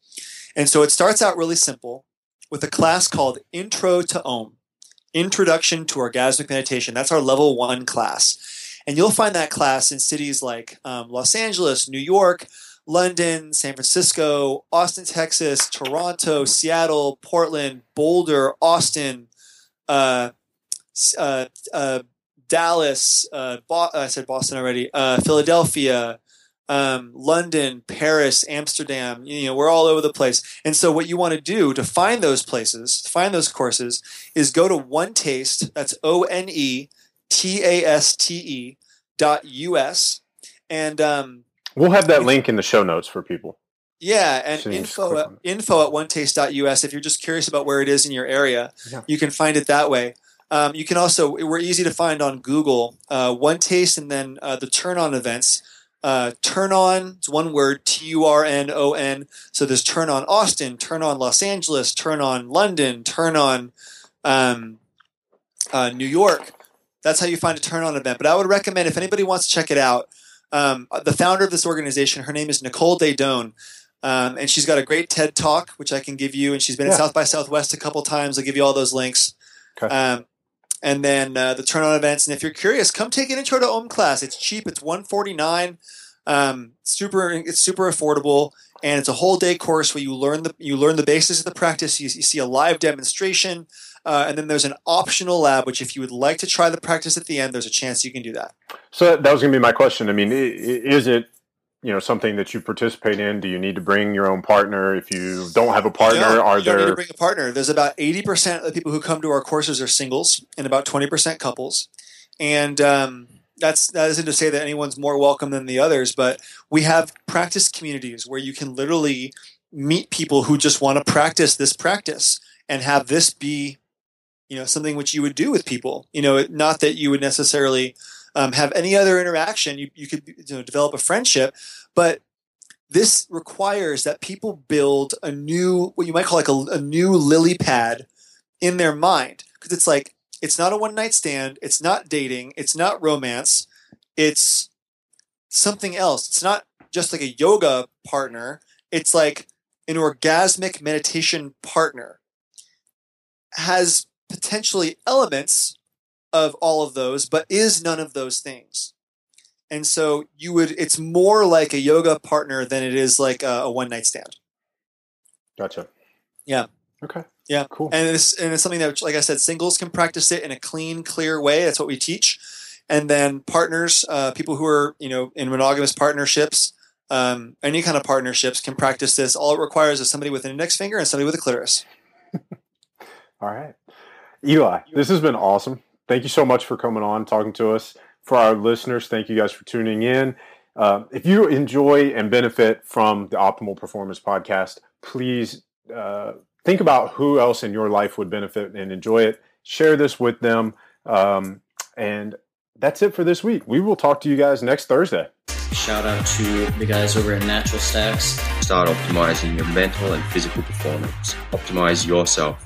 And so it starts out really simple with a class called Intro to Om, Introduction to Orgasmic Meditation. That's our level one class. And you'll find that class in cities like um, Los Angeles, New York, London, San Francisco, Austin, Texas, Toronto, Seattle, Portland, Boulder, Austin, uh, uh, uh, Dallas, uh, Bo- I said Boston already, uh, Philadelphia, um, London, Paris, Amsterdam. You know, we're all over the place. And so, what you want to do to find those places, find those courses, is go to One Taste. That's O N E T A S T E dot U S. And um, We'll have that link in the show notes for people. yeah, and So you can just info at, info at onetaste.us. If you're just curious about where it is in your area, Yeah. you can find it that way. Um, you can also we're easy to find on Google. Uh, One Taste and then uh, the Turn On events. Uh, turn on it's one word T U R N O N. So there's Turn On Austin, Turn On Los Angeles, Turn On London, Turn On um, uh, New York. That's how you find a Turn On event. But I would recommend if anybody wants to check it out. Um, the founder of this organization, her name is Nicole Daedone. Um, and she's got a great TED talk, which I can give you. And she's been Yeah. at South by Southwest a couple times. I'll give you all those links. Okay. Um, and then uh, the turn on events. And if you're curious, come take an intro to Om class. It's cheap. It's 149. Um, super. It's super affordable, and it's a whole day course where you learn the you learn the basis of the practice. You, you see a live demonstration, uh, and then there's an optional lab. Which, if you would like to try the practice at the end, there's a chance you can do that. So that was going to be my question. I mean, is it you know something that you participate in? Do you need to bring your own partner? If you don't have a partner, No, are you don't need to there? bring a partner. There's about 80% of the people who come to our courses are singles, and about 20% couples. And um, that's that isn't to say that anyone's more welcome than the others, but we have practice communities where you can literally meet people who just want to practice this practice and have this be, you know, something which you would do with people. You know, not that you would necessarily um, have any other interaction. You you could you know, develop a friendship, but this requires that people build a new what you might call like a, a new lily pad in their mind. Because it's like it's not a one night stand. It's not dating. It's not romance. It's something else. It's not just like a yoga partner. It's like an orgasmic meditation partner. Has potentially elements of all of those but is none of those things and so you would it's more like a yoga partner than it is like a, a one night stand Gotcha. Yeah. Okay. Yeah. Cool. and it's and it's something that like i said singles can practice it in a clean clear way that's what we teach and then partners uh, people who are you know in monogamous partnerships um, any kind of partnerships can practice this all it requires is somebody with an index finger and somebody with a clitoris (laughs) All right. Eli, this has been awesome. Thank you so much for coming on, talking to us. For our listeners, thank you guys for tuning in. Uh, if you enjoy and benefit from the Optimal Performance Podcast, please uh, think about who else in your life would benefit and enjoy it. Share this with them. Um, and that's it for this week. We will talk to you guys next Thursday. Shout out to the guys over at Natural Stacks. Start optimizing your mental and physical performance. Optimize yourself.